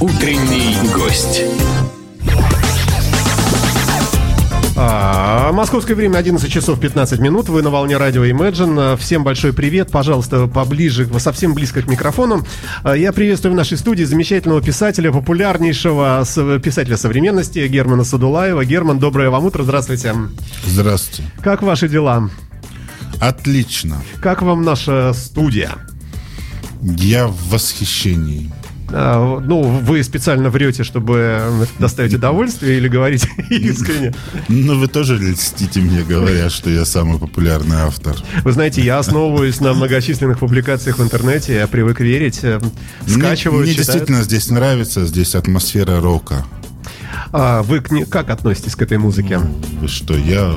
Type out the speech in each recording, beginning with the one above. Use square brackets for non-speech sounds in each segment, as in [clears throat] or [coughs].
Утренний гость. А, московское время 11 часов 15 минут. Вы на волне радио Imagine. Всем большой привет. Пожалуйста, поближе, совсем близко к микрофону. А, Я приветствую в нашей студии замечательного писателя, популярнейшего писателя современности Германа Садулаева. Герман, доброе вам утро. Здравствуйте. Здравствуйте. Как ваши дела? Отлично. Как вам наша студия? Я в восхищении. А, Ну, вы специально врете, чтобы доставить удовольствие или говорите [laughs] искренне? Но вы тоже льстите мне, говоря, что я самый популярный автор. Вы знаете, я основываюсь на многочисленных публикациях в интернете, я привык верить, э, скачиваю, мне, действительно здесь нравится, здесь атмосфера рока. А вы к как относитесь к этой музыке? Вы что, я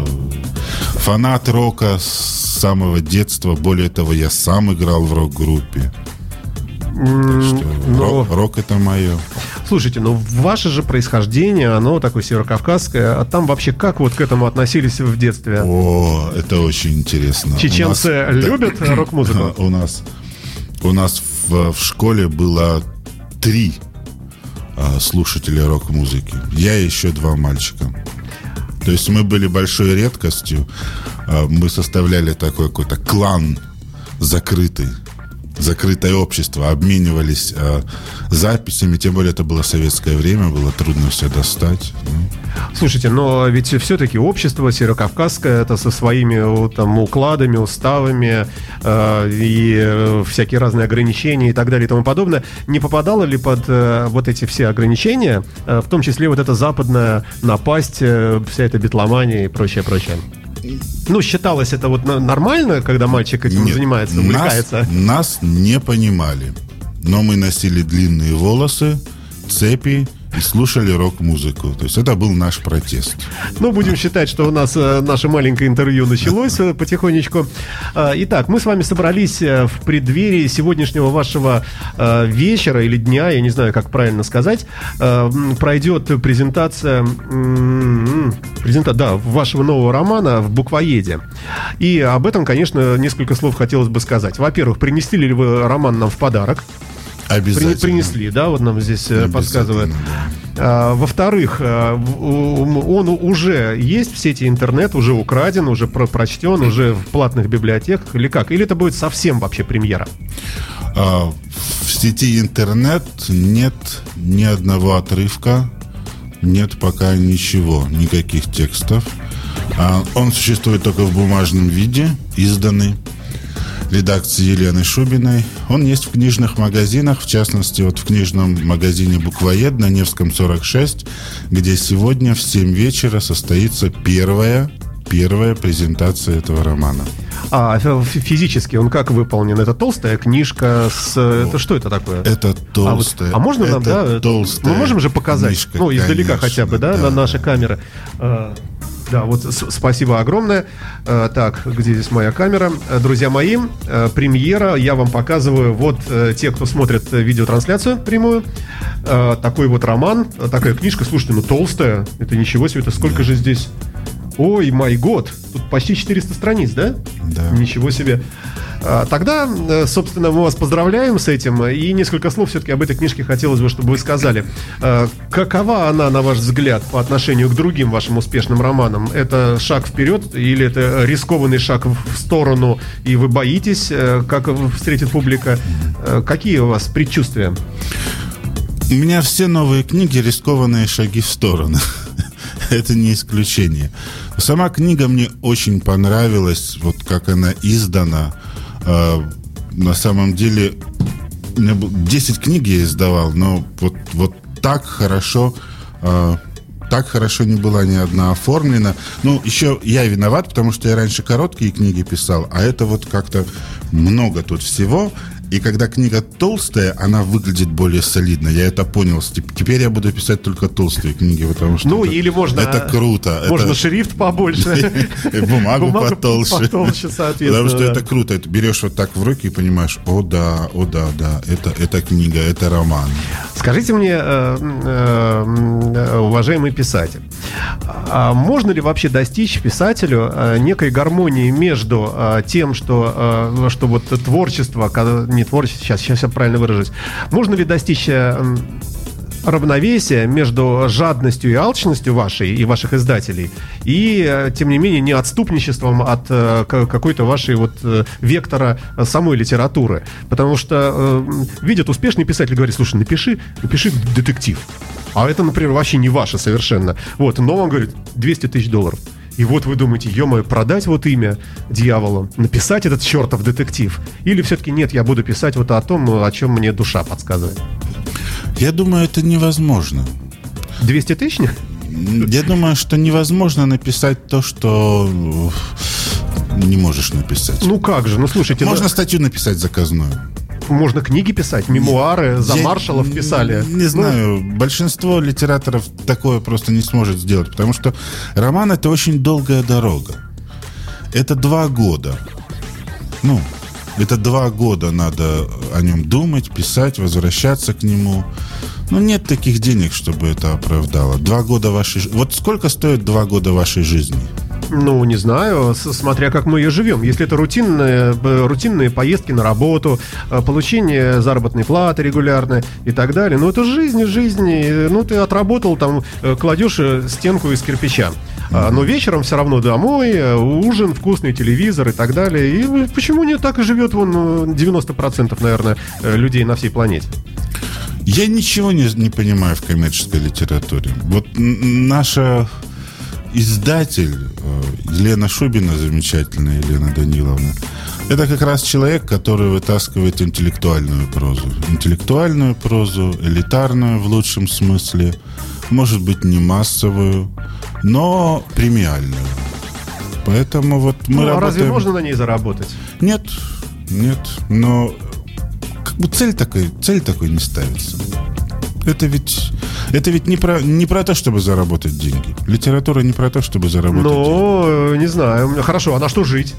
фанат рока с самого детства. Более того, я сам играл в рок-группе. Что ну- рок, рок это мое. Слушайте, ну ваше же происхождение, оно такое северокавказское, а там вообще как вот к этому относились в детстве? О, это очень интересно. У Чеченцы нас- любят [coughs] рок-музыку? [coughs] У нас, у нас в, в школе было три а, слушателя рок-музыки. Я и еще два мальчика. То есть мы были большой редкостью. А, Мы составляли такой какой-то клан закрытый закрытое общество, обменивались а, записями, тем более это было советское время, было трудно все достать. Ну, Слушайте, но ведь все-таки общество северокавказское, это со своими вот, там, укладами, уставами э, и э, всякие разные ограничения и так далее и тому подобное. Не попадало ли под э, вот эти все ограничения, э, в том числе вот эта западная напасть, э, вся эта битломания и прочее, прочее? Ну, считалось это вот нормально, когда мальчик этим Нет, занимается, нас- увлекается? Нас, не понимали. Но мы носили длинные волосы, цепи и слушали рок-музыку. То есть это был наш протест. Ну, будем считать, что у нас э, наше маленькое интервью началось э, потихонечку. Э, Итак, мы с вами собрались в преддверии сегодняшнего вашего вечера или дня, я не знаю, как правильно сказать. Пройдет презентация, презента, да, вашего нового романа в буквоеде. И об этом, конечно, несколько слов хотелось бы сказать. Во-первых, принесли ли вы роман нам в подарок? Обязательно. принесли, да, вот нам здесь э, подсказывает. да. А, Во-вторых, у- он уже есть в сети интернет, уже украден, уже про- прочтен, уже в платных библиотеках или как? Или это будет совсем вообще премьера? А, в сети интернет нет ни одного отрывка, нет пока ничего, никаких текстов. А, он существует только в бумажном виде, изданный редакцией Елены Шубиной. Он есть в книжных магазинах, в частности, вот в книжном магазине «Буквоед» на Невском 46, где сегодня в 7 вечера состоится первая, первая презентация этого романа. А физически он как выполнен? Это толстая книжка с... Это что это такое? Это А, вот- толстая. а можно нам, да? толстая Мы можем же показать, книжка, ну, издалека конечно, хотя бы, да, на наши камеры. Да, вот спасибо огромное. А, Так, где здесь моя камера? А, Друзья мои, а, премьера, я вам показываю, вот э, те, кто смотрит э, видеотрансляцию прямую, такой вот роман, такая книжка, слушайте, ну толстая, это ничего себе, это сколько же здесь... Ой, май год, тут почти 400 страниц, да? Да. Ничего себе. А, Тогда, э, собственно, мы вас поздравляем с этим. И несколько слов все-таки об этой книжке хотелось бы, чтобы вы сказали. А, Какова она, на ваш взгляд, по отношению к другим вашим успешным романам? Это шаг вперед или это рискованный шаг в сторону, и вы боитесь, э, как встретит публика? Э, Какие у вас предчувствия? У меня все новые книги рискованные шаги в сторону. [laughs] Это не исключение. Сама книга мне очень понравилась, вот как она издана. Э, На самом деле, у меня был- 10 книг я издавал, но вот, вот так хорошо э, так хорошо не была ни одна оформлена. Ну, еще я виноват, потому что я раньше короткие книги писал, а это вот как-то много тут всего. И когда книга толстая, она выглядит более солидно. Я это понял. Теп- Теперь я буду писать только толстые книги, потому что Ну, это, или можно... это круто. Можно это, шрифт побольше. [laughs] Бумагу, потолще. потолще, соответственно, Потому что это круто. Это берешь вот так в руки и понимаешь, о да, о да, да, это, это книга, это роман. Скажите мне, э, э, э, уважаемый писатель, а можно ли вообще достичь писателю некой гармонии между тем, что, что вот творчество, когда- не творчество, сейчас, сейчас я правильно выражусь, можно ли достичь э, м, равновесие между жадностью и алчностью вашей и ваших издателей и, э, тем не менее, не отступничеством от э, какой-то вашей вот вектора самой литературы. Потому что видят успешный писатель, говорит, слушай, напиши, напиши детектив. А это, например, вообще не ваше совершенно. Вот, но он говорит, 200 тысяч долларов. И вот вы думаете, ё продать вот имя дьяволу, написать этот чертов детектив? Или все-таки нет, я буду писать вот о том, о чем мне душа подсказывает? Я думаю, это невозможно. 200 тысяч? Я думаю, что невозможно написать то, что не можешь написать. Ну как же, ну слушайте... Можно да... статью написать заказную. Можно книги писать, мемуары, за Я маршалов писали. Не ну... знаю, большинство литераторов такое просто не сможет сделать, потому что роман это очень долгая дорога. Это два года. Ну, это два года надо о нем думать, писать, возвращаться к нему. Ну, нет таких денег, чтобы это оправдало. Два года вашей... Вот сколько стоит два года вашей жизни? Ну, не знаю, смотря как мы ее живем. Если это рутинные, рутинные поездки на работу, э, получение заработной платы регулярной и так далее, ну, это жизнь, жизнь. Ну, ты отработал, там, э, кладешь э, стенку из кирпича. А, но вечером все равно домой, ужин, вкусный телевизор и так далее. И почему не так и живет вон 90%, наверное, людей на всей планете? Я ничего не, не понимаю в коммерческой литературе. Вот наша издатель э, Елена Шубина, замечательная Елена Даниловна, это как раз человек, который вытаскивает интеллектуальную прозу. Интеллектуальную прозу, элитарную в лучшем смысле, может быть, не массовую, но премиальную. Поэтому вот мы ну, работаем... а разве можно на ней заработать? Нет, нет, но как бы цель такой, цель такой не ставится. Это ведь, это ведь не, про, не про то, чтобы заработать деньги. Литература не про то, чтобы заработать ну, деньги. не знаю. Хорошо, а на что жить?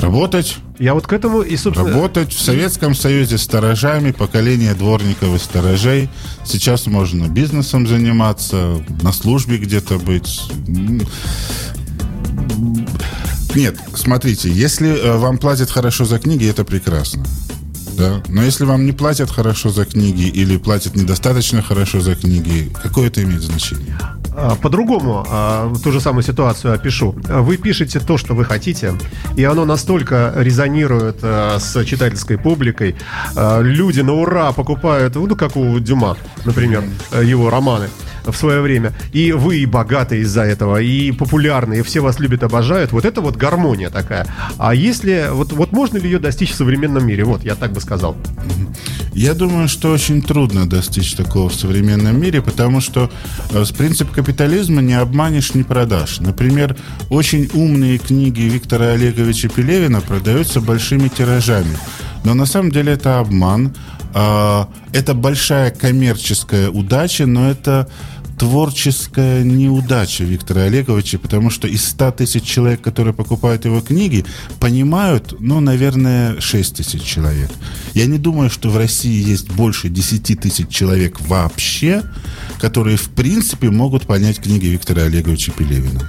Работать. Я вот к этому и, собственно... Работать в Советском Союзе сторожами, поколение дворников и сторожей. Сейчас можно бизнесом заниматься, на службе где-то быть. Нет, смотрите, если э, вам платят хорошо за книги, это прекрасно да. Но если вам не платят хорошо за книги или платят недостаточно хорошо за книги, какое это имеет значение? А, по-другому а, ту же самую ситуацию опишу. Вы пишете то, что вы хотите, и оно настолько резонирует а, с читательской публикой. Люди на ура покупают, ну, как у Дюма, например, его романы в свое время. И вы и богаты из-за этого, и популярны, и все вас любят, обожают. Вот это вот гармония такая. А если... Вот, вот можно ли ее достичь в современном мире? Вот, я так бы сказал. Я думаю, что очень трудно достичь такого в современном мире, потому что э, с принцип капитализма не обманешь, не продашь. Например, очень умные книги Виктора Олеговича Пелевина продаются большими тиражами. Но на самом деле это обман. А, это большая коммерческая удача, но это творческая неудача Виктора Олеговича, потому что из 100 тысяч человек, которые покупают его книги, понимают, ну, наверное, 6 тысяч человек. Я не думаю, что в России есть больше 10 тысяч человек вообще, которые, в принципе, могут понять книги Виктора Олеговича Пелевина.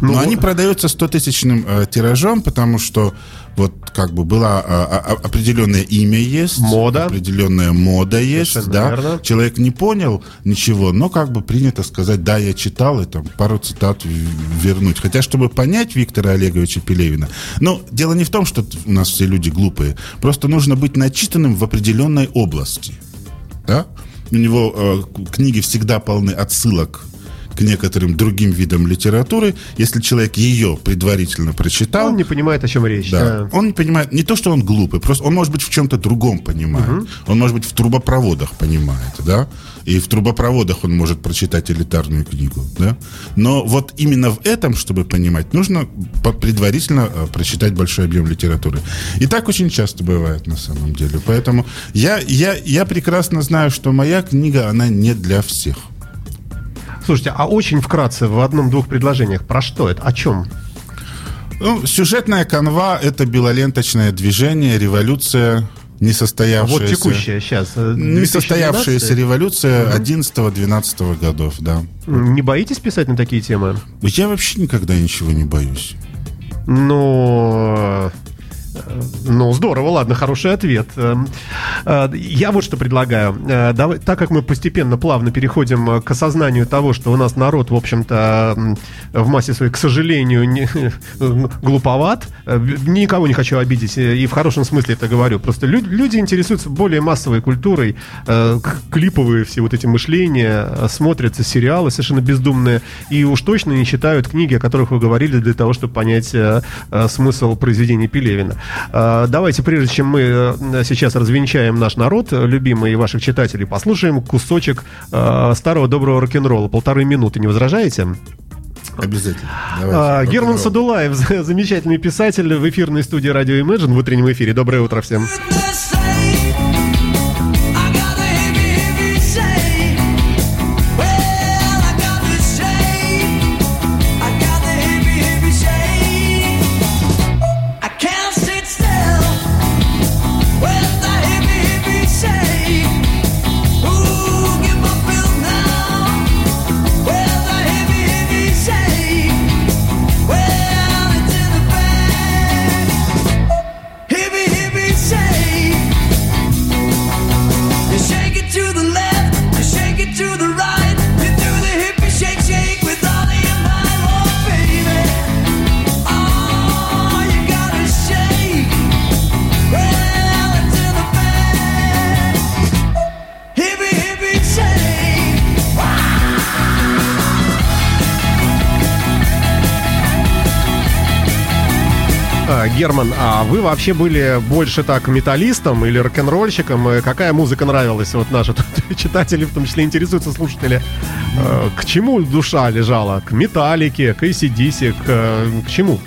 Но ну, они продаются 100-тысячным э, тиражом, потому что вот как бы была а, а, определенное имя есть, мода, определенная мода есть, Совершенно да. Верно. Человек не понял ничего, но как бы принято сказать, да, я читал и там пару цитат вернуть. Хотя, чтобы понять Виктора Олеговича Пелевина, но дело не в том, что у нас все люди глупые, просто нужно быть начитанным в определенной области, да. У него э, книги всегда полны отсылок к некоторым другим видам литературы, если человек ее предварительно прочитал. Он не понимает, о чем речь. Да. да. Он не понимает, не то, что он глупый, просто он может быть в чем-то другом понимает. Угу. Он может быть в трубопроводах понимает, да, и в трубопроводах он может прочитать элитарную книгу, да. Но вот именно в этом, чтобы понимать, нужно предварительно э, прочитать большой объем литературы. И так очень часто бывает на самом деле. Поэтому я, я, я прекрасно знаю, что моя книга, она не для всех. Слушайте, а очень вкратце, в одном-двух предложениях, про что это? О чем? Ну, сюжетная канва – это белоленточное движение, революция, несостоявшаяся... Вот текущая сейчас. Э, несостоявшаяся революция угу. 11-12 годов, да. Не боитесь писать на такие темы? Я вообще никогда ничего не боюсь. Но Ну, здорово, ладно, хороший ответ. Эм, э, Я вот что предлагаю. Э, Давай, так как мы постепенно, плавно переходим э, к осознанию того, что у нас народ, в общем-то, в массе своей, к сожалению, не, [laughs] глуповат. Э, Никого не хочу обидеть, э, и в хорошем смысле это говорю. Просто лю- люди интересуются более массовой культурой, э, клиповые все вот эти мышления, э, смотрят сериалы совершенно бездумные, и уж точно не читают книги, о которых вы говорили, для того, чтобы понять э, э, смысл произведений Пелевина. Э, Давайте, прежде чем мы э, сейчас развенчаем наш народ, любимый и ваших читателей, послушаем кусочек э, старого доброго рок-н-ролла. Полторы минуты, не возражаете? Обязательно. А, Давайте. Герман. Садулаев, за- [laughs] замечательный писатель в эфирной студии радио Imagine в утреннем эфире. Доброе утро всем. Герман, а вы вообще были больше так металлистом или рок-н-ролльщиком? Какая музыка нравилась? Вот наши [laughs] читатели, в том числе интересуются слушатели. Э, К чему душа лежала? К металлике, к ACDC, к, э, к чему?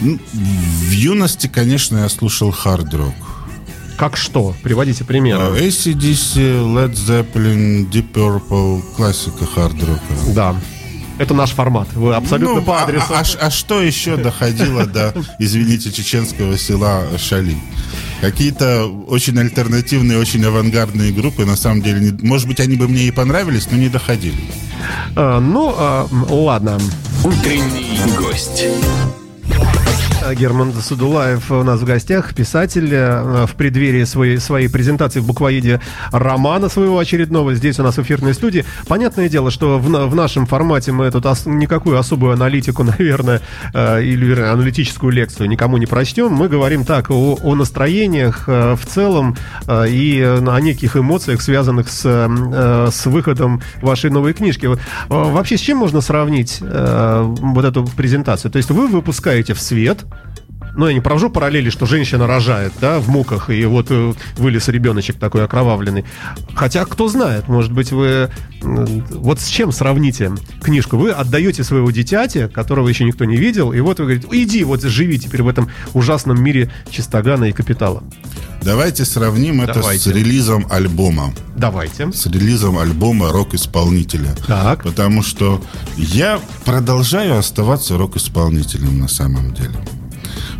В юности, конечно, я слушал хард-рок. Как что? Приводите примеры. А, ACDC, Led Zeppelin, Deep Purple, классика хард-рока. Да. Это наш формат. Вы абсолютно Ну, по а- адресу. А, а а что еще доходило до, извините, чеченского села Шали? Какие-то очень альтернативные, очень авангардные группы, на самом деле, не- может быть, они бы мне и понравились, но не доходили. А, ну, а, ладно. Утренний гость. А, Герман Судулаев у нас в гостях, писатель э, в преддверии своей, своей презентации в буквоеде романа своего очередного. Здесь у нас в эфирной студии. Понятное дело, что в, в нашем формате мы тут ос- никакую особую аналитику, [laughs] наверное, э, или аналитическую лекцию никому не прочтем. Мы говорим так о, о настроениях э, в целом э, и о неких эмоциях, связанных с, э, с выходом вашей новой книжки. Э, Вообще, с чем можно сравнить э, вот эту презентацию? То есть вы выпускаете в свет ну, я не провожу параллели, что женщина рожает, да, в муках, и вот э, вылез ребеночек такой окровавленный. Хотя, кто знает, может быть, вы... Вот с чем сравните книжку? Вы отдаете своего дитяти, которого еще никто не видел, и вот вы говорите, иди, вот живи теперь в этом ужасном мире чистогана и капитала. Давайте сравним это Давайте. с релизом альбома. Давайте. С релизом альбома рок-исполнителя. Так. Потому что я продолжаю оставаться рок-исполнителем на самом деле.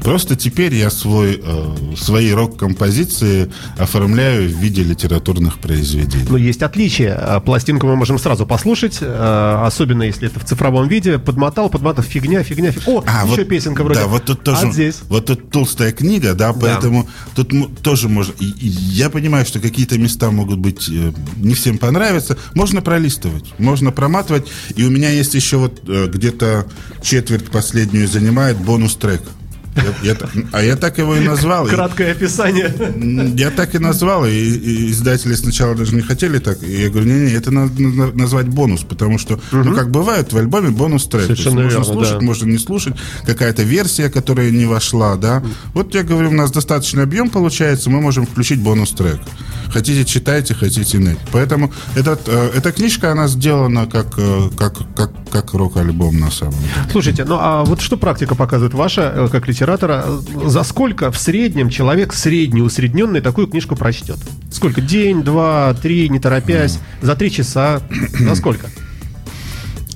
Просто теперь я свой, э, свои рок-композиции оформляю в виде литературных произведений. Но есть отличие. А, Пластинку мы можем сразу послушать, э, особенно если это в цифровом виде. Подмотал, подмотал, фигня, фигня, фигня. О, еще вот, песенка вроде. Да, вот тут тоже. А здесь? Вот тут толстая книга, да, поэтому тут м- тоже можно. я понимаю, что какие-то места могут быть э, не всем понравятся. Можно пролистывать, можно проматывать. И у меня есть еще вот э, где-то четверть последнюю занимает бонус-трек. Я- я а я так его и назвал. Краткое описание. Я так и назвал, и, и издатели сначала даже не хотели так. И я говорю, не-не, это надо на- назвать бонус, потому что, ну, как бывает, в альбоме бонус-трек. То есть Совершенно можно верно, слушать, да. можно не слушать. Какая-то версия, которая не вошла, да. Вот я говорю, у нас достаточный объем получается, мы можем включить бонус-трек. Хотите, читайте, хотите, нет. Поэтому этот, э, эта книжка, она сделана как, э, как, как, как рок-альбом на самом деле. Слушайте, ну а вот что практика показывает ваша, э, как литератора, э, за сколько в среднем человек средний, усредненный такую книжку прочтет? Сколько? День, два, три, не торопясь, за три часа, за [clears throat] сколько?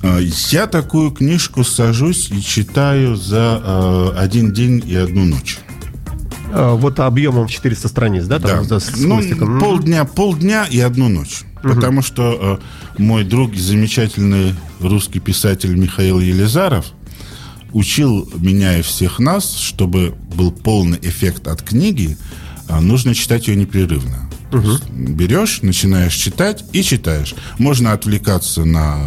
Э, Я такую книжку сажусь и читаю за э, один день и одну ночь. Э, Вот объемом в 400 страниц, да? Там, Да. с- с Ну, полдня, полдня и одну ночь. Потому что э, мой друг, замечательный русский писатель Михаил Елизаров, учил меня и всех нас, чтобы был полный эффект от книги, а, нужно читать ее непрерывно. Есть Берешь, начинаешь читать и читаешь. Можно отвлекаться на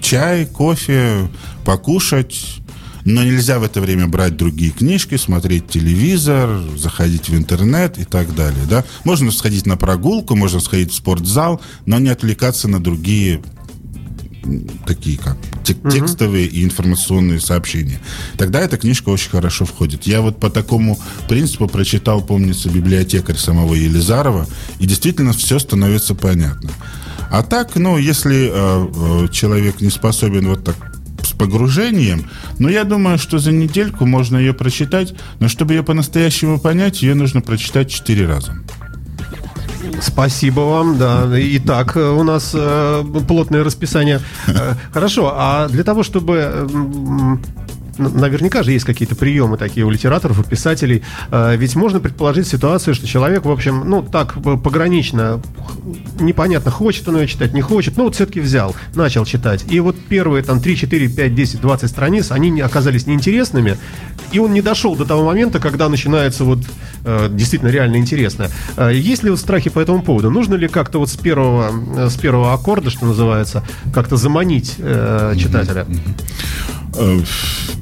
чай, кофе, покушать, но нельзя в это время брать другие книжки, смотреть телевизор, заходить в интернет и так далее. Да? Можно сходить на прогулку, можно сходить в спортзал, но не отвлекаться на другие такие как тек- текстовые и информационные сообщения. Тогда эта книжка очень хорошо входит. Я вот по такому принципу прочитал, помнится, библиотекарь самого Елизарова, и действительно все становится понятно. А так, ну, если э, э, человек не способен вот так погружением, но я думаю, что за недельку можно ее прочитать, но чтобы ее по-настоящему понять, ее нужно прочитать четыре раза. Спасибо вам, да. Итак, э, у нас э, плотное расписание. Э, Хорошо, а для того, чтобы... Наверняка же есть какие-то приемы такие у литераторов, у писателей. Э, Ведь можно предположить ситуацию, что человек, в общем, ну, так погранично, непонятно, хочет он ее читать, не хочет, но вот все-таки взял, начал читать. И вот первые там 3, 4, 5, 10, 20 страниц, они не оказались неинтересными, и он не дошел до того момента, когда начинается вот э, действительно реально интересно. Э, Есть ли вот страхи по этому поводу? Нужно ли как-то вот с первого, с первого аккорда, что называется, как-то заманить э, читателя? Э,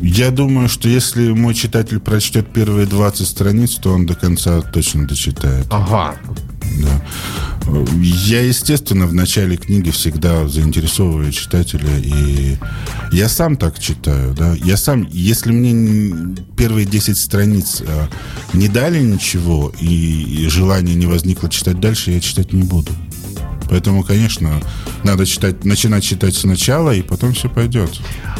Я думаю, что если мой читатель прочтет первые 20 страниц, то он до конца точно дочитает. Ага. Да. Э, Я, естественно, в начале книги всегда заинтересовываю читателя, и я сам так читаю, да. Я сам, если мне первые 10 страниц э, не дали ничего, и, и желания не возникло читать дальше, я читать не буду. Поэтому, конечно, надо читать, начинать читать сначала, и потом все пойдет.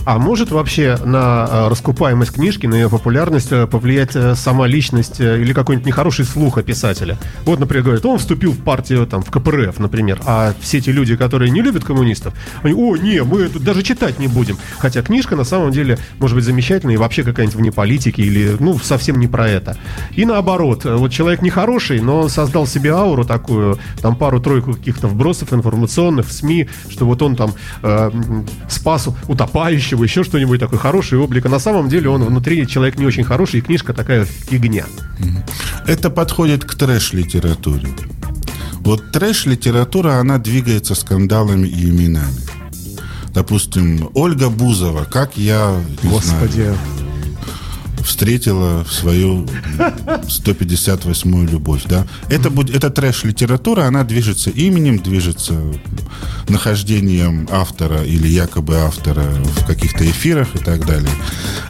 А может вообще на э, раскупаемость книжки, на ее популярность э, повлиять э, сама личность или какой-нибудь нехороший слух о писателе? Вот, например, говорят, он вступил в партию, там, в КПРФ, например, а все те люди, которые не любят коммунистов, они, о, не, мы тут даже читать не будем. Хотя книжка на самом деле может быть замечательная и вообще какая-нибудь вне политики или, ну, совсем не про это. И наоборот, вот человек нехороший, но создал себе ауру такую, там пару-тройку каких-то вбросов информационных в СМИ, что вот он там э, спас утопающего, еще что-нибудь такое, хороший облик. А на самом деле он внутри человек не очень хороший, и книжка такая фигня. Это подходит к трэш-литературе. Вот трэш-литература, она двигается скандалами и именами. Допустим, Ольга Бузова, как я Господи. знаю, встретила свою 158-ю любовь, да. Это, будет, это трэш-литература, она движется именем, движется нахождением автора или якобы автора в каких-то эфирах и так далее.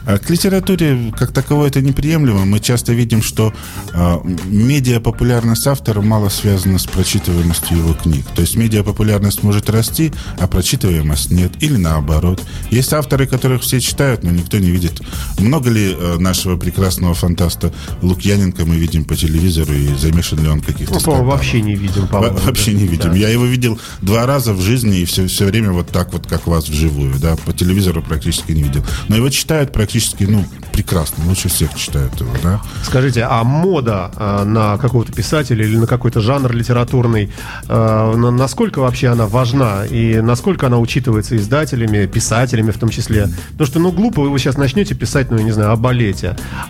А к литературе как таковой это неприемлемо. Мы часто видим, что а, медиапопулярность автора мало связана с прочитываемостью его книг. То есть медиапопулярность может расти, а прочитываемость нет. Или наоборот. Есть авторы, которых все читают, но никто не видит. Много ли э, нашего прекрасного фантаста Лукьяненко мы видим по телевизору и замешан ли он каких-то Ну, вообще не видим, по-моему. Вообще да. не видим. Да. Я его видел два раза в жизни и все, все время вот так вот, как вас вживую. Да? По телевизору практически не видел. Но его читают практически, ну, прекрасно. Лучше всех читают его, да. Скажите, а мода э, на какого-то писателя или на какой-то жанр литературный, э, на- насколько вообще она важна и насколько она учитывается издателями, писателями в том числе? Потому что, ну, глупо вы сейчас начнете писать, ну, я не знаю, о балете,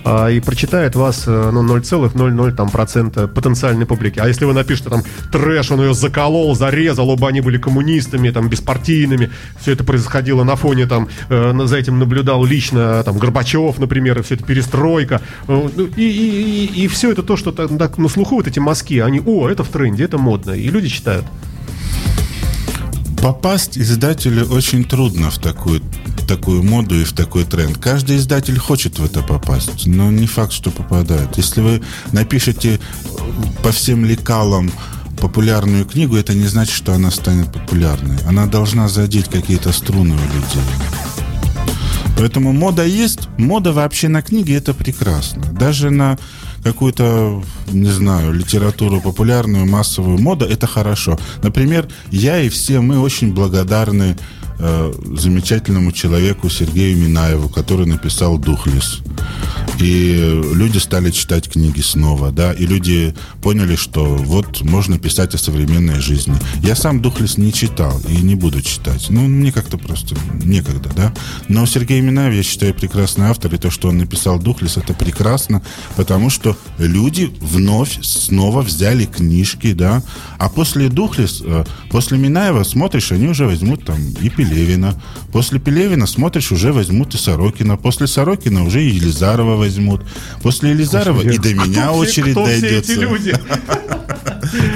а, и прочитает вас, э, ну, 0,00 там процента потенциальной публики. А если вы напишете там трэш, он ее заколол, зарезал, оба они были коммунистами, там, беспартийными, все это происходило на фоне, там, э, за этим наблюдал лично, там, Горбачев, например, и все это перестройка, Э, ну, и, и, и, все это то, что так, так на слуху, вот эти мазки, они, о, это в тренде, это модно, и люди читают. Попасть издателю очень трудно в такую, такую моду и в такой тренд. Каждый издатель хочет в это попасть, но не факт, что попадает. Если вы напишете по всем лекалам популярную книгу, это не значит, что она станет популярной. Она должна задеть какие-то струны у людей. Поэтому мода есть. Мода вообще на книги это прекрасно. Даже на какую-то, не знаю, литературу популярную, массовую мода это хорошо. Например, я и все мы очень благодарны э, замечательному человеку Сергею Минаеву, который написал «Духлес». И люди стали читать книги снова, да, и люди поняли, что вот можно писать о современной жизни. Я сам Духлес не читал и не буду читать. Ну, мне как-то просто некогда, да. Но Сергей Минаев, я считаю, прекрасный автор, и то, что он написал Духлес, это прекрасно, потому что люди вновь снова взяли книжки, да, а после Духлес, э, после Минаева смотришь, они уже возьмут там и Пелевина, после Пелевина смотришь, уже возьмут и Сорокина, после Сорокина уже и Елизарова возьмут, после Елизарова и до меня Кто все- очередь кто все дойдется. эти люди? [laughs]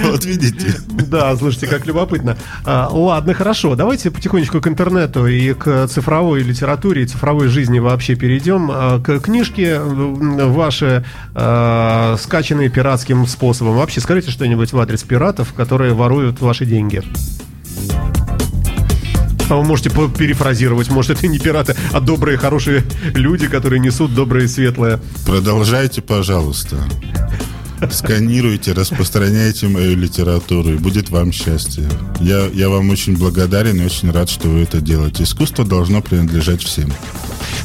Вот видите. Да, слушайте, как любопытно. А, ладно, хорошо. Давайте потихонечку к интернету и к цифровой литературе и цифровой жизни вообще перейдем. А, К книжке ваши а, скачанные пиратским способом. Вообще скажите что-нибудь в адрес пиратов, которые воруют ваши деньги. А вы можете перефразировать, может, это не пираты, а добрые, хорошие люди, которые несут доброе и светлое. Продолжайте, пожалуйста. Сканируйте, распространяйте мою литературу, и будет вам счастье. Я, я вам очень благодарен и очень рад, что вы это делаете. Искусство должно принадлежать всем.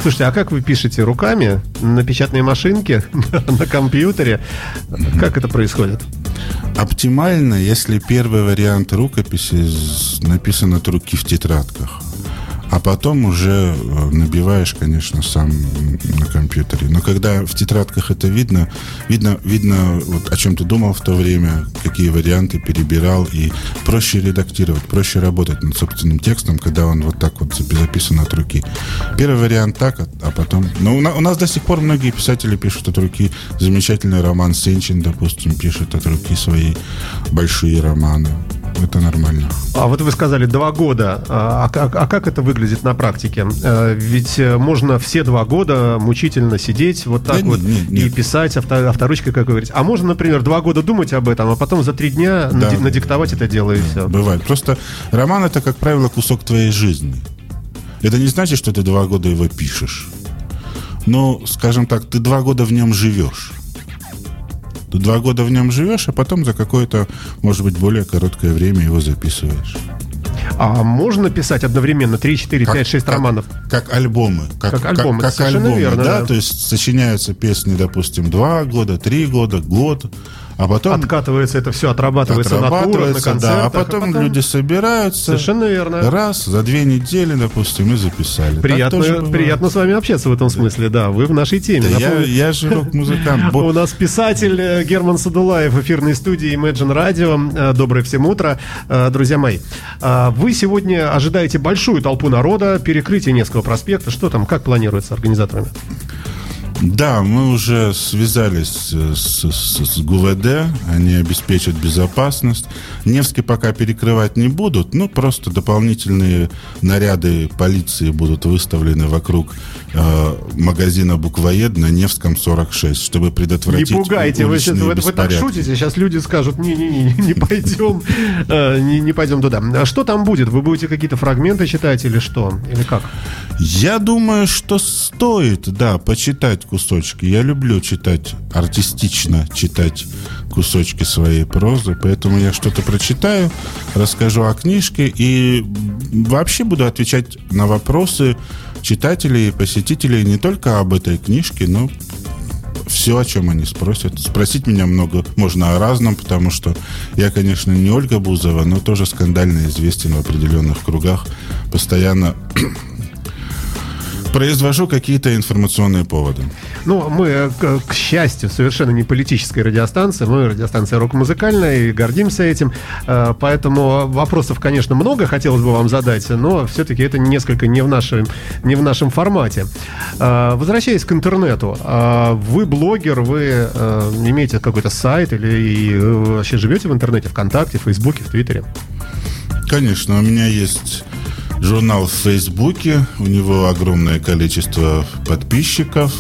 Слушайте, а как вы пишете руками на печатной машинке, [laughs] на компьютере? Как это происходит? Оптимально, если первый вариант рукописи написан от руки в тетрадках. А потом уже э, набиваешь, конечно, сам на компьютере. Но когда в тетрадках это видно, видно, видно вот, о чем ты думал в то время, какие варианты перебирал, и проще редактировать, проще работать над собственным текстом, когда он вот так вот запи- записан от руки. Первый вариант так, а, а потом... Но у, на- у нас до сих пор многие писатели пишут от руки. Замечательный роман Сенчин, допустим, пишет от руки свои большие романы. Это нормально. А вот вы сказали два года. А, как- а как это выглядит на практике? Э, Ведь э, можно все два года мучительно сидеть вот так Да вот нет, нет, и писать авто- авторучкой, как вы говорите. А можно, например, два года думать об этом, а потом за три дня Да. нади- надиктовать это дело и все. Бывает. Просто роман это, как правило, кусок твоей жизни. Это не значит, что ты два года его пишешь. Но, скажем так, ты два года в нем живешь. Два года в нем живешь, а потом за какое-то, может быть, более короткое время его записываешь. А можно писать одновременно 3, 4, 5, 6 как- романов? Как альбомы. Как альбомы, Как, совершенно альбомы, верно, да? да. То есть сочиняются песни, допустим, два года, три года, год, а потом Откатывается это все, отрабатывается, на турах, на отрабатывается, да, а потом, люди собираются. Совершенно верно. Раз, за две недели, допустим, и записали. Приятно, приятно с вами общаться в этом смысле, да. Вы в нашей теме. Да я, я же рок-музыкант. У нас писатель э, Герман Садулаев в эфирной студии Imagine Radio. Э, Доброе всем утро, Э, друзья мои. Вы сегодня ожидаете большую толпу народа, перекрытие Невского проспекта. Что там, как планируется организаторами? Да, мы уже связались с, с- с ГУВД, они обеспечат безопасность. Невский пока перекрывать не будут, ну просто дополнительные наряды полиции будут выставлены вокруг э, магазина «Буквоед» на Невском 46, чтобы Не предотвратить пугайте, вы, сейчас, вы, вы так шутите, сейчас люди скажут, не-не-не, не пойдем, э, не, не пойдем туда. А что там будет? Вы будете какие-то фрагменты читать или что? Или как? Я думаю, что стоит, да, почитать кусочки. Я люблю читать, артистично читать кусочки своей прозы, поэтому я что-то прочитаю, расскажу о книжке и вообще буду отвечать на вопросы читателей и посетителей не только об этой книжке, но все, о чем они спросят. Спросить меня много можно о разном, потому что я, конечно, не Ольга Бузова, но тоже скандально известен в определенных кругах. Постоянно произвожу какие-то информационные поводы. Ну, мы, э, к, к счастью, совершенно не политическая радиостанция. Мы радиостанция рок-музыкальная и гордимся этим. Э, Поэтому вопросов, конечно, много хотелось бы вам задать, но все-таки это несколько не в нашем, не в нашем формате. Э, Возвращаясь к интернету. Вы блогер, вы имеете какой-то сайт или вообще живете в интернете, ВКонтакте, в Фейсбуке, в Твиттере? Конечно, у меня есть журнал в Фейсбуке, у него огромное количество подписчиков.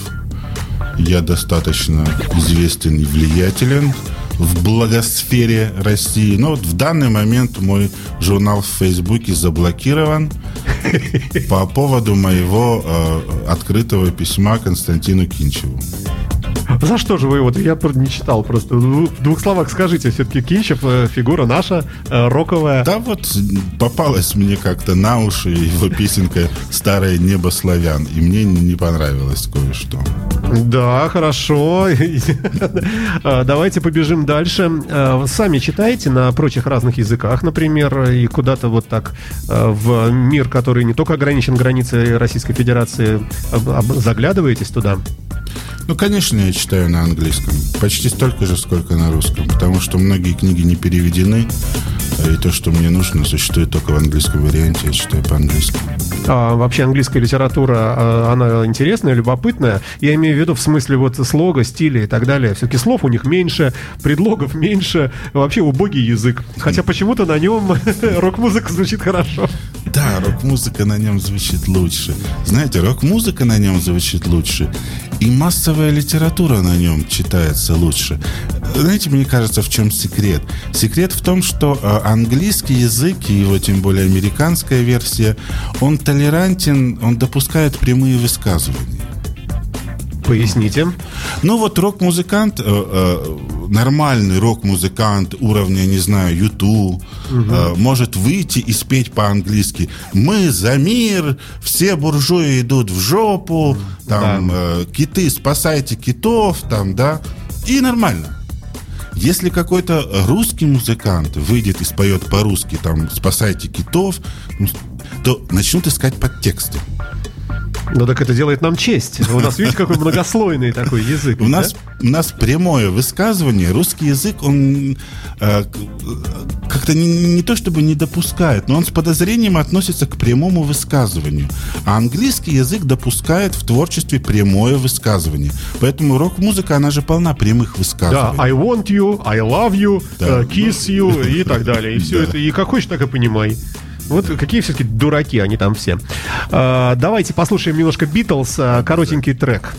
Я достаточно известен и влиятелен в благосфере России. Но вот в данный момент мой журнал в Фейсбуке заблокирован [laughs] по поводу моего э, открытого письма Константину Кинчеву. За что же вы вот, я не читал, просто в двух словах скажите, все-таки Кинчев э, фигура наша, э, роковая. Да вот попалась мне как-то на уши его песенка «Старое небо славян», и мне не понравилось кое-что. Да, хорошо. А, [laughs] Давайте побежим дальше. Сами читаете на прочих разных языках, например, и куда-то вот так в мир, который не только ограничен границей Российской Федерации, заглядываетесь туда? Ну, конечно, я читаю на английском. Почти столько же, сколько на русском. Потому что многие книги не переведены. А И то, что мне нужно, существует только в английском варианте. Я читаю по-английски. А вообще английская литература, а, она интересная, любопытная. Я имею в виду в смысле вот слога, стиля и так далее. Все-таки слов у них меньше, предлогов меньше. Вообще убогий язык. Хотя почему-то на нем [laughs] рок-музыка звучит хорошо. Да, рок-музыка на нем звучит лучше. Знаете, рок-музыка на нем звучит лучше. И массовая литература на нем читается лучше. Знаете, мне кажется, в чем секрет? Секрет в том, что э, английский язык, и его тем более американская версия, он толерантен, он допускает прямые высказывания. Поясните. Ну вот рок-музыкант, э, э, нормальный рок-музыкант уровня, не знаю, Юту, э, может выйти и спеть по-английски. Мы за мир, все буржуи идут в жопу, там э, киты, спасайте китов, там, да, и нормально. Если какой-то русский музыкант выйдет и споет по-русски, там, спасайте китов, ну, то начнут искать подтексты. Ну так это делает нам честь. У нас, видите, какой многослойный такой язык. У да? нас, у нас прямое высказывание. Русский язык, он э, как-то не, то чтобы не допускает, но он с подозрением относится к прямому высказыванию. А английский язык допускает в творчестве прямое высказывание. Поэтому рок-музыка, она же полна прямых Да, высказываний. I want you, I love you, Да. э, kiss you и так [laughs] далее. И все Да. это, и как хочешь, так и понимай. Вот какие все-таки дураки они там все. А, давайте послушаем немножко Битлз, а, коротенький трек.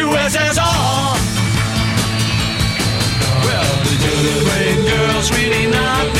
USSR. Well, the Ukraine girls really knocked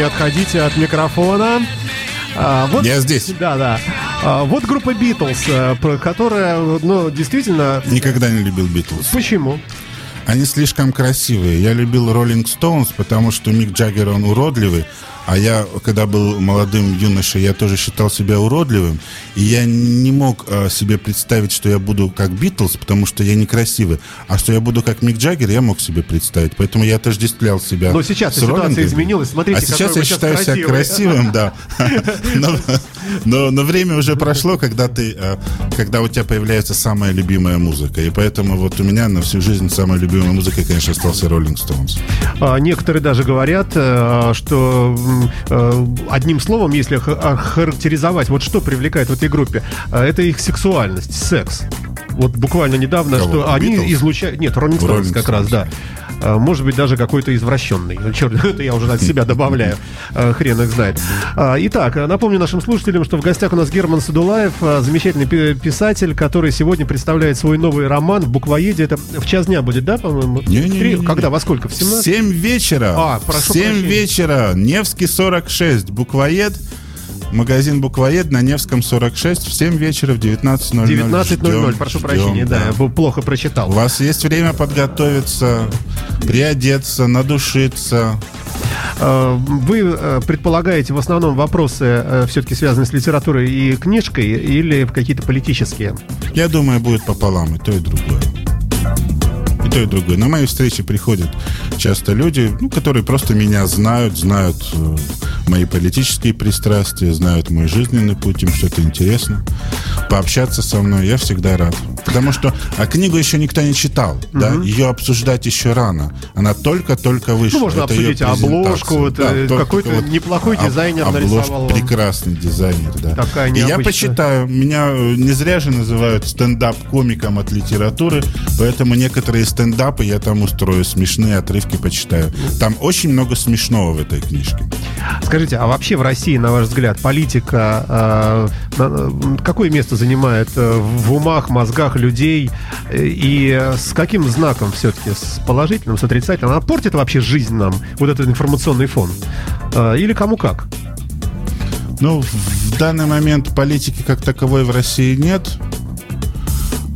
не отходите от микрофона. А, вот, Я здесь. Да, да. А, вот группа Битлз, э, про- которая, ну, действительно... Никогда не любил Битлз. Почему? Они слишком красивые. Я любил Роллинг Стоунс, потому что Мик Джаггер, он уродливый. А я, когда был молодым юношей, я тоже считал себя уродливым. И я не мог э, себе представить, что я буду как Битлз, потому что я некрасивый. А что я буду как Мик Джаггер, я мог себе представить. Поэтому я отождествлял себя Но сейчас ситуация Роллингом. изменилась. Смотрите, а сейчас я сейчас считаю себя красивый. красивым, да. [laughs] Но, время уже прошло, когда ты, э, когда у тебя появляется самая любимая музыка. И поэтому вот у меня на всю жизнь самая любимая музыка, конечно, остался Роллинг Стоунс. А, Некоторые даже говорят, э, что э, одним словом, если охарактеризовать, вот что привлекает в этой группе, э, это их сексуальность, секс. Вот буквально недавно, Кого? что они Beatles? излучают... Нет, Роллинг Стоунс как раз, да. Э, Может быть, даже какой-то извращенный. Ну, черт, [laughs] это я уже от себя добавляю. Э, Хрен их знает. А, Итак, напомню нашим слушателям, что в гостях у нас Герман Садулаев, замечательный пи- писатель, который сегодня представляет свой новый роман в буквоеде. Это в час дня будет, да, по-моему? Не-не-не-не. Три- Когда? Во сколько? В 17? 7 вечера. А, прошу В 7 прощения. вечера. Невский 46. Буквоед. Магазин Буквоед на Невском 46. В 7 вечера в 19.00. 19.00, Ждем, прошу ждем, прощения, да, я б- плохо У прочитал. вас есть время подготовиться, приодеться, надушиться. Э, Вы э, предполагаете в основном вопросы все-таки связанные с литературой и книжкой или какие-то политические? Я думаю, будет пополам и то, и другое. И то, и другое. На мои встречи приходят часто люди, ну, которые просто меня знают, знают э, мои политические пристрастия, знают мой жизненный путь, им что-то интересно. Пообщаться со мной я всегда рад. Потому что, а книгу еще никто не читал, да, ее обсуждать еще рано. Она только-только вышла. Ну, можно Это обсудить обложку, вот, э, только какой-то вот неплохой об- дизайнер обложка, нарисовал. Прекрасный дизайнер, да. Такая И я почитаю. Меня э, не зря же называют стендап-комиком от литературы, поэтому некоторые стендапы я там устрою, смешные отрывки почитаю. Там очень много смешного в этой книжке. Скажите, а вообще в России, на ваш взгляд, политика э, на- какое место занимает э, в умах, мозгах людей? Э, И э, с каким знаком все-таки? С положительным, с отрицательным? Она портит вообще жизнь нам, вот этот информационный фон? Э, Или кому как? Ну, в данный момент политики как таковой в России нет.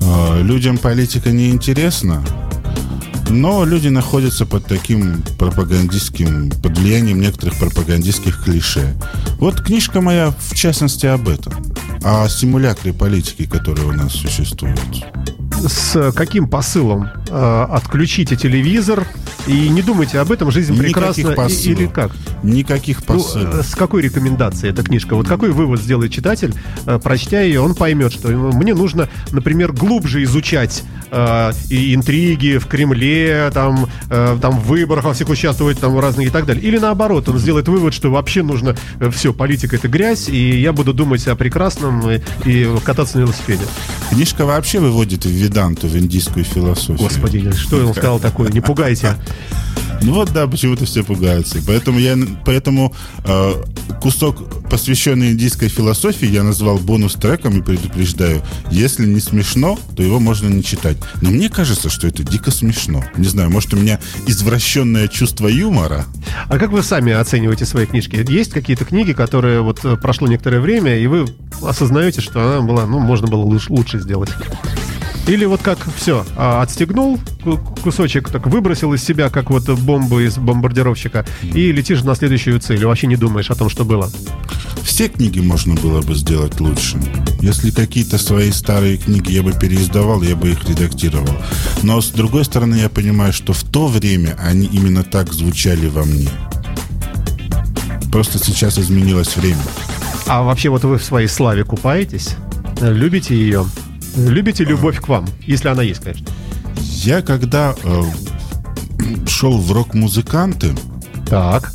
Э, Людям политика не интересна. Но люди находятся под таким пропагандистским, под влиянием некоторых пропагандистских клише. Вот книжка моя, в частности, об этом. О симулякре политики, которая у нас существует. С каким посылом? Э, Отключите телевизор и не думайте об этом, жизнь прекрасна. Никаких. Или как? Никаких Ну, посылов. э, с какой рекомендацией эта книжка? Вот какой вывод сделает читатель, э, прочтя ее, он поймет, что мне нужно, например, глубже изучать э, и интриги в Кремле, там, э, там в выборах во всех участвовать, там разные и так далее. Или наоборот, он сделает вывод, что вообще нужно все, политика это грязь, и я буду думать о прекрасном и, и кататься на велосипеде. Книжка вообще выводит в веданту, в индийскую философию. Господи, что он сказал такое? Не пугайте. [laughs] Ну вот да, почему-то все пугаются. Поэтому я, поэтому э, кусок, посвященный индийской философии, я назвал бонус-треком и предупреждаю, если не смешно, то его можно не читать. Но мне кажется, что это дико смешно. Не знаю, может у меня извращенное чувство юмора. А как вы сами оцениваете свои книжки? Есть какие-то книги, которые вот э, прошло некоторое время, и вы осознаете, что она была, ну, можно было лучше, лучше сделать? Или вот как все, отстегнул ку- кусочек, так выбросил из себя, как вот бомбу из бомбардировщика, и летишь на следующую цель, вообще не думаешь о том, что было. Все книги можно было бы сделать лучше. Если какие-то свои старые книги я бы переиздавал, я бы их редактировал. Но с другой стороны, я понимаю, что в то время они именно так звучали во мне. Просто сейчас изменилось время. А вообще вот вы в своей славе купаетесь? Любите ее? Любите любовь к вам, если она есть, конечно. Я когда э, шел в рок-музыканты, Так,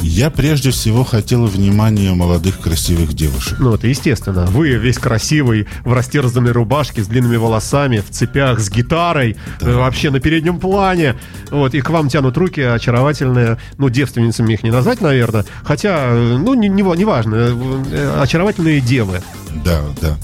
я прежде всего хотел внимания молодых красивых девушек. ну это естественно. Вы весь красивый, в растерзанной рубашке, с длинными волосами, в цепях, с гитарой, э, вообще на переднем плане. Вот, и к вам тянут руки очаровательные, ну, девственницами их не назвать, наверное. Хотя, э, ну, не, не, не важно, э, э, очаровательные девы. Да, да.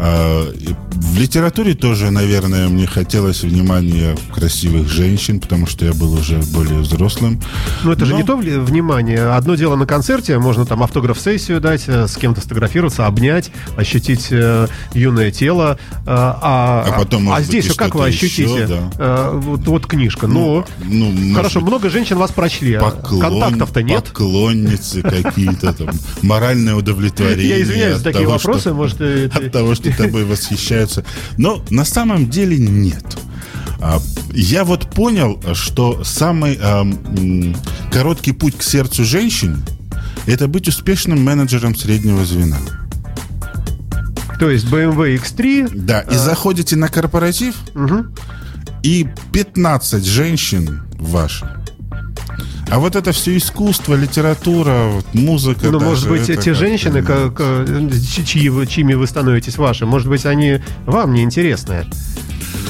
uh, в литературе тоже, наверное, мне хотелось внимания красивых женщин, потому что я был уже более взрослым. Но это же Но- не то внимание. Одно дело на концерте, можно там автограф-сессию дать, э, с кем-то сфотографироваться, обнять, ощутить э, юное тело. э, а, А потом, а быть, здесь как вы что-то еще, ощутите? да. Э, вот, вот книжка. Ну, ну, может хорошо, быть, много женщин вас прочли, а поклон- контактов-то нет. Поклонницы какие-то там, моральное удовлетворение. [laughs] Я извиняюсь за такие вопросы, может, [laughs] От того, что тобой восхищаются. Но на самом деле нет. А, Я вот понял, что самый а, м, короткий путь к сердцу женщин – это быть успешным менеджером среднего звена. То есть BMW X3, Да, и заходите на корпоратив, и 15 женщин ваши А вот это все искусство, литература, вот музыка. Ну, может даже, быть, это те как-то женщины, меня- как, э, чьи чьими вы становитесь ваши, может быть, они вам не интересны.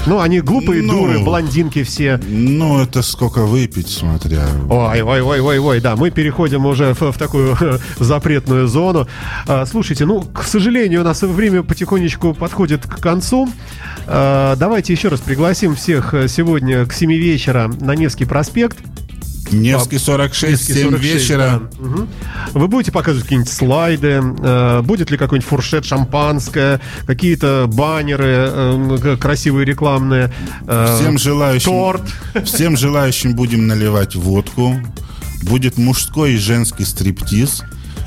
Ну, они глупые Ну. дуры, блондинки все. Ну, это сколько выпить, смотря. Ой, ой, ой, ой, ой, да, мы переходим уже в, в такую [laughs] запретную зону. А, слушайте, ну, к сожалению, у нас время потихонечку подходит к концу. А, давайте еще раз пригласим всех э, сегодня к 7 вечера на Невский проспект. Невский 46, Невский 7 46, вечера. да. Мгм. Вы будете показывать какие-нибудь слайды, э, будет ли какой-нибудь фуршет шампанское, какие-то баннеры э, красивые рекламные. э, Всем желающим, торт. всем желающим будем наливать водку. Будет мужской и женский стриптиз.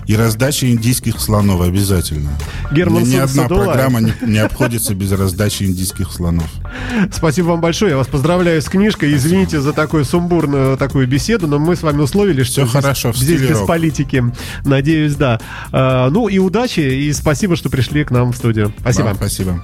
И раздача индийских слонов обязательно. Герман Ни, одна Садулаев. программа не, не обходится без раздачи индийских слонов. Спасибо вам большое. Я вас поздравляю с книжкой. Извините за такую сумбурную такую беседу, но мы с вами условились, что Всё здесь- хорошо, здесь без рок. политики. Надеюсь, да. А, ну и удачи, и спасибо, что пришли к нам в студию. Спасибо. Вам спасибо.